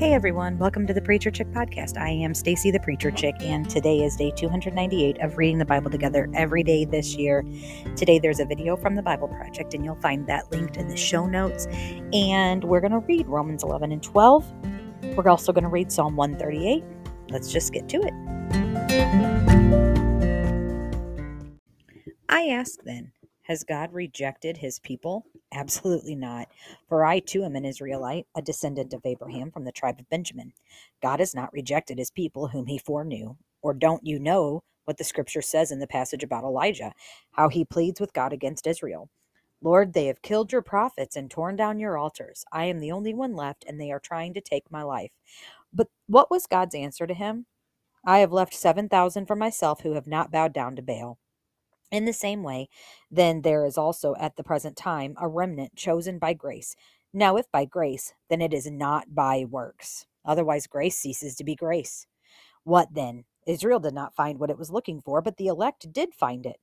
Hey everyone, welcome to the Preacher Chick podcast. I am Stacy the Preacher Chick and today is day 298 of reading the Bible together every day this year. Today there's a video from the Bible Project and you'll find that linked in the show notes and we're going to read Romans 11 and 12. We're also going to read Psalm 138. Let's just get to it. I ask then, has God rejected his people? Absolutely not. For I too am an Israelite, a descendant of Abraham from the tribe of Benjamin. God has not rejected his people whom he foreknew. Or don't you know what the scripture says in the passage about Elijah, how he pleads with God against Israel? Lord, they have killed your prophets and torn down your altars. I am the only one left, and they are trying to take my life. But what was God's answer to him? I have left 7,000 for myself who have not bowed down to Baal. In the same way, then there is also at the present time a remnant chosen by grace. Now, if by grace, then it is not by works. Otherwise, grace ceases to be grace. What then? Israel did not find what it was looking for, but the elect did find it.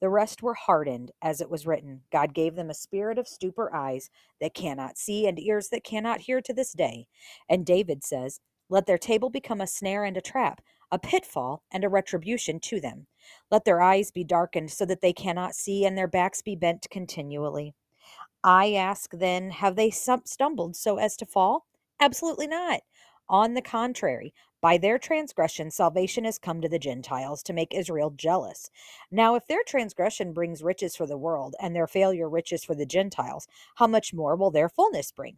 The rest were hardened, as it was written God gave them a spirit of stupor eyes that cannot see and ears that cannot hear to this day. And David says, Let their table become a snare and a trap, a pitfall and a retribution to them. Let their eyes be darkened so that they cannot see, and their backs be bent continually. I ask then, have they stumbled so as to fall? Absolutely not. On the contrary, by their transgression, salvation has come to the Gentiles to make Israel jealous. Now, if their transgression brings riches for the world, and their failure riches for the Gentiles, how much more will their fullness bring?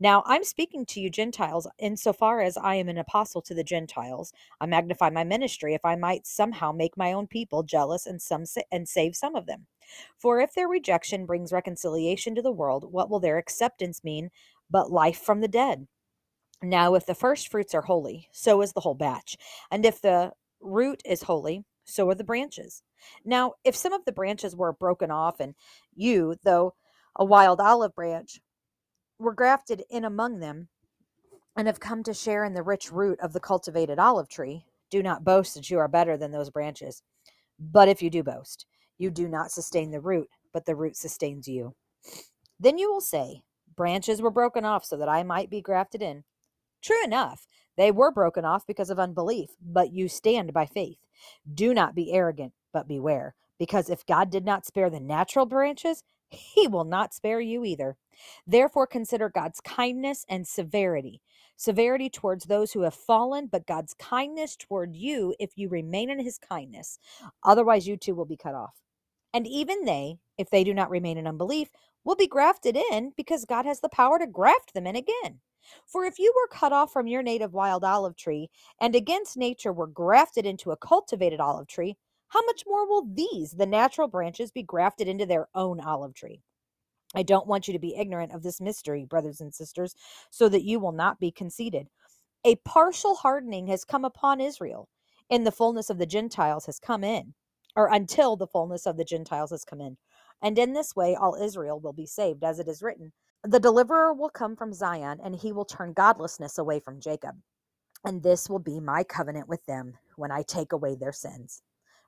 Now, I'm speaking to you Gentiles insofar as I am an apostle to the Gentiles. I magnify my ministry if I might somehow make my own people jealous and some and save some of them. For if their rejection brings reconciliation to the world, what will their acceptance mean but life from the dead? Now, if the first fruits are holy, so is the whole batch. And if the root is holy, so are the branches. Now, if some of the branches were broken off, and you, though a wild olive branch, were grafted in among them and have come to share in the rich root of the cultivated olive tree, do not boast that you are better than those branches. But if you do boast, you do not sustain the root, but the root sustains you. Then you will say, Branches were broken off so that I might be grafted in. True enough, they were broken off because of unbelief, but you stand by faith. Do not be arrogant, but beware, because if God did not spare the natural branches, he will not spare you either. Therefore, consider God's kindness and severity. Severity towards those who have fallen, but God's kindness toward you if you remain in his kindness. Otherwise, you too will be cut off. And even they, if they do not remain in unbelief, will be grafted in because God has the power to graft them in again. For if you were cut off from your native wild olive tree and against nature were grafted into a cultivated olive tree, how much more will these, the natural branches, be grafted into their own olive tree? I don't want you to be ignorant of this mystery, brothers and sisters, so that you will not be conceited. A partial hardening has come upon Israel, and the fullness of the Gentiles has come in, or until the fullness of the Gentiles has come in. And in this way, all Israel will be saved, as it is written The deliverer will come from Zion, and he will turn godlessness away from Jacob. And this will be my covenant with them when I take away their sins.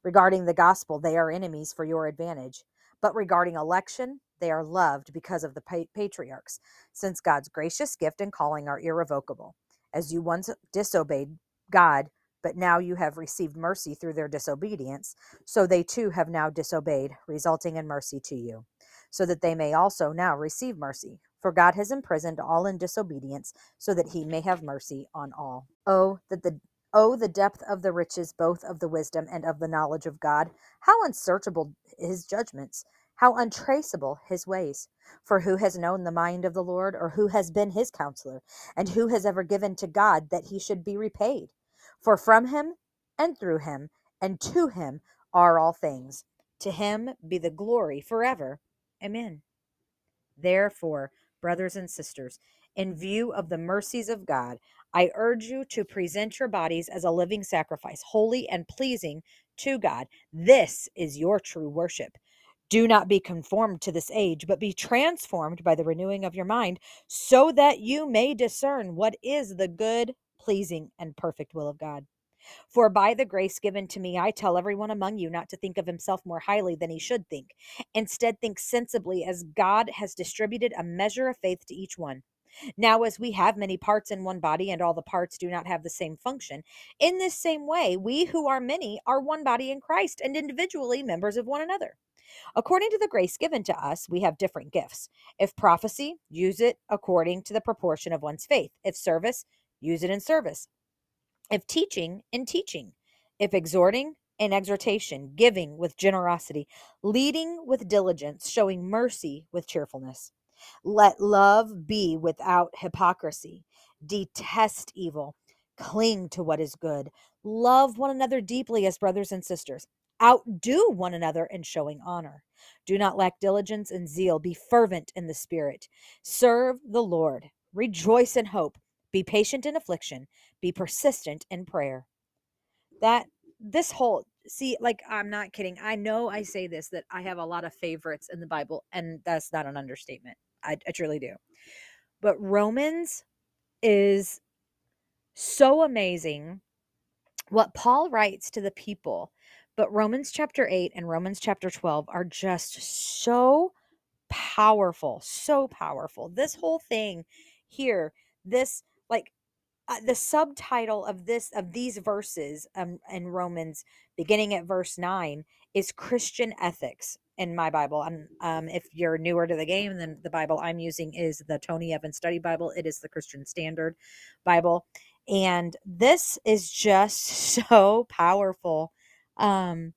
Regarding the gospel, they are enemies for your advantage. But regarding election, they are loved because of the patriarchs, since God's gracious gift and calling are irrevocable. As you once disobeyed God, but now you have received mercy through their disobedience, so they too have now disobeyed, resulting in mercy to you, so that they may also now receive mercy. For God has imprisoned all in disobedience, so that he may have mercy on all. Oh, that the Oh, the depth of the riches, both of the wisdom and of the knowledge of God! How unsearchable his judgments, how untraceable his ways! For who has known the mind of the Lord, or who has been his counselor? And who has ever given to God that he should be repaid? For from him, and through him, and to him are all things. To him be the glory forever. Amen. Therefore, brothers and sisters, in view of the mercies of God, I urge you to present your bodies as a living sacrifice, holy and pleasing to God. This is your true worship. Do not be conformed to this age, but be transformed by the renewing of your mind, so that you may discern what is the good, pleasing, and perfect will of God. For by the grace given to me, I tell everyone among you not to think of himself more highly than he should think. Instead, think sensibly as God has distributed a measure of faith to each one. Now, as we have many parts in one body, and all the parts do not have the same function, in this same way, we who are many are one body in Christ and individually members of one another. According to the grace given to us, we have different gifts. If prophecy, use it according to the proportion of one's faith. If service, use it in service. If teaching, in teaching. If exhorting, in exhortation. Giving with generosity. Leading with diligence. Showing mercy with cheerfulness. Let love be without hypocrisy. Detest evil. Cling to what is good. Love one another deeply as brothers and sisters. Outdo one another in showing honor. Do not lack diligence and zeal. Be fervent in the spirit. Serve the Lord. Rejoice in hope. Be patient in affliction. Be persistent in prayer. That this whole see like i'm not kidding i know i say this that i have a lot of favorites in the bible and that's not an understatement I, I truly do. But Romans is so amazing what Paul writes to the people. But Romans chapter 8 and Romans chapter 12 are just so powerful, so powerful. This whole thing here, this like uh, the subtitle of this of these verses um, in Romans beginning at verse 9 is Christian ethics in my Bible. And um, if you're newer to the game, then the Bible I'm using is the Tony Evans Study Bible. It is the Christian Standard Bible. And this is just so powerful. Um,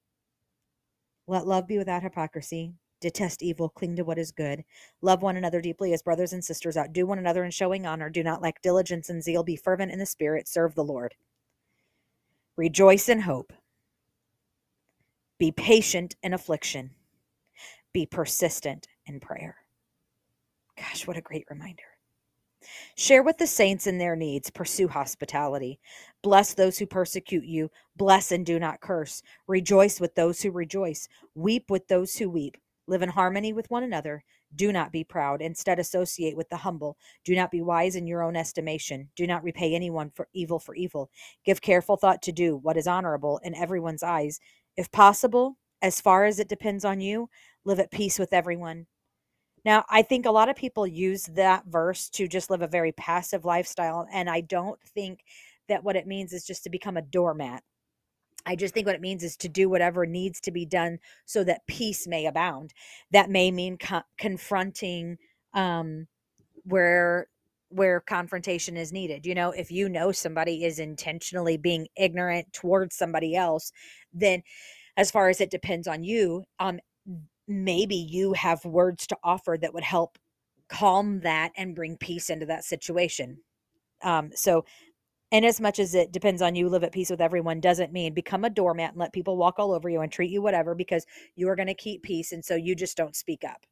let love be without hypocrisy. Detest evil, cling to what is good. Love one another deeply as brothers and sisters. Outdo one another in showing honor. Do not lack diligence and zeal. Be fervent in the spirit. Serve the Lord. Rejoice in hope. Be patient in affliction be persistent in prayer. Gosh, what a great reminder. Share with the saints in their needs. Pursue hospitality. Bless those who persecute you. Bless and do not curse. Rejoice with those who rejoice. Weep with those who weep. Live in harmony with one another. Do not be proud. Instead, associate with the humble. Do not be wise in your own estimation. Do not repay anyone for evil for evil. Give careful thought to do what is honorable in everyone's eyes. If possible, as far as it depends on you, live at peace with everyone. Now, I think a lot of people use that verse to just live a very passive lifestyle. And I don't think that what it means is just to become a doormat. I just think what it means is to do whatever needs to be done so that peace may abound. That may mean co- confronting um, where where confrontation is needed. You know, if you know somebody is intentionally being ignorant towards somebody else, then as far as it depends on you, um, maybe you have words to offer that would help calm that and bring peace into that situation. Um, so, and as much as it depends on you, live at peace with everyone doesn't mean become a doormat and let people walk all over you and treat you whatever because you are going to keep peace. And so you just don't speak up.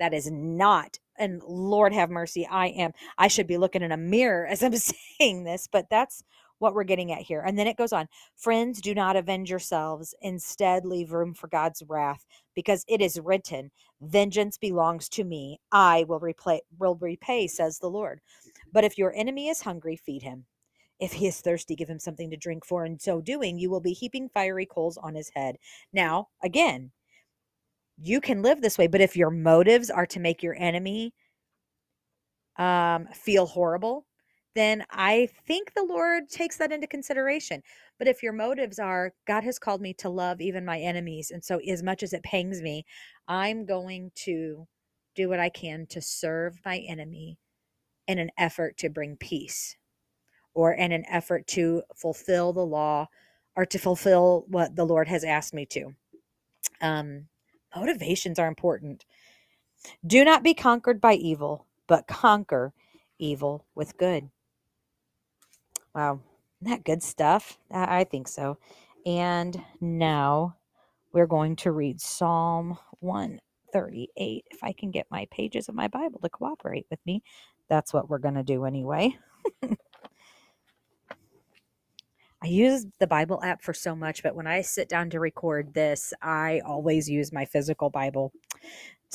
That is not, and Lord have mercy, I am, I should be looking in a mirror as I'm saying this, but that's what we're getting at here. And then it goes on Friends, do not avenge yourselves. Instead, leave room for God's wrath, because it is written, Vengeance belongs to me. I will repay, will repay, says the Lord. But if your enemy is hungry, feed him. If he is thirsty, give him something to drink, for in so doing, you will be heaping fiery coals on his head. Now, again, you can live this way, but if your motives are to make your enemy um, feel horrible, then I think the Lord takes that into consideration. But if your motives are, God has called me to love even my enemies. And so, as much as it pangs me, I'm going to do what I can to serve my enemy in an effort to bring peace or in an effort to fulfill the law or to fulfill what the Lord has asked me to. Um, motivations are important. Do not be conquered by evil, but conquer evil with good. Wow. Isn't that good stuff? I think so. And now we're going to read Psalm 138. If I can get my pages of my Bible to cooperate with me, that's what we're going to do anyway. I use the Bible app for so much, but when I sit down to record this, I always use my physical Bible.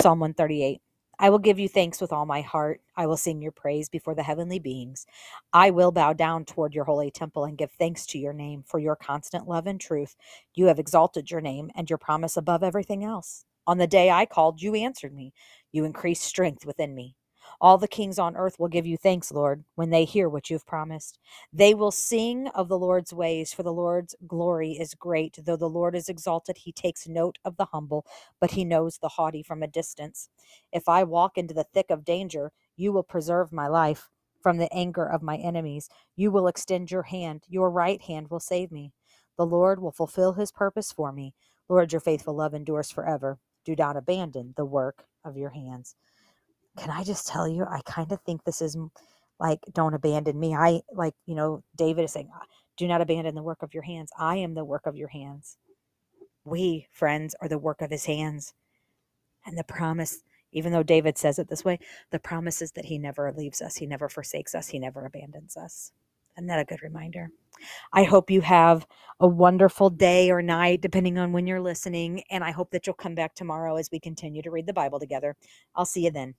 Psalm 138. I will give you thanks with all my heart. I will sing your praise before the heavenly beings. I will bow down toward your holy temple and give thanks to your name for your constant love and truth. You have exalted your name and your promise above everything else. On the day I called, you answered me. You increased strength within me. All the kings on earth will give you thanks, Lord, when they hear what you've promised. They will sing of the Lord's ways, for the Lord's glory is great. Though the Lord is exalted, he takes note of the humble, but he knows the haughty from a distance. If I walk into the thick of danger, you will preserve my life from the anger of my enemies. You will extend your hand, your right hand will save me. The Lord will fulfill his purpose for me. Lord, your faithful love endures forever. Do not abandon the work of your hands can I just tell you, I kind of think this is like, don't abandon me. I like, you know, David is saying, ah, do not abandon the work of your hands. I am the work of your hands. We, friends, are the work of his hands. And the promise, even though David says it this way, the promise is that he never leaves us, he never forsakes us, he never abandons us. Isn't that a good reminder? I hope you have a wonderful day or night, depending on when you're listening. And I hope that you'll come back tomorrow as we continue to read the Bible together. I'll see you then.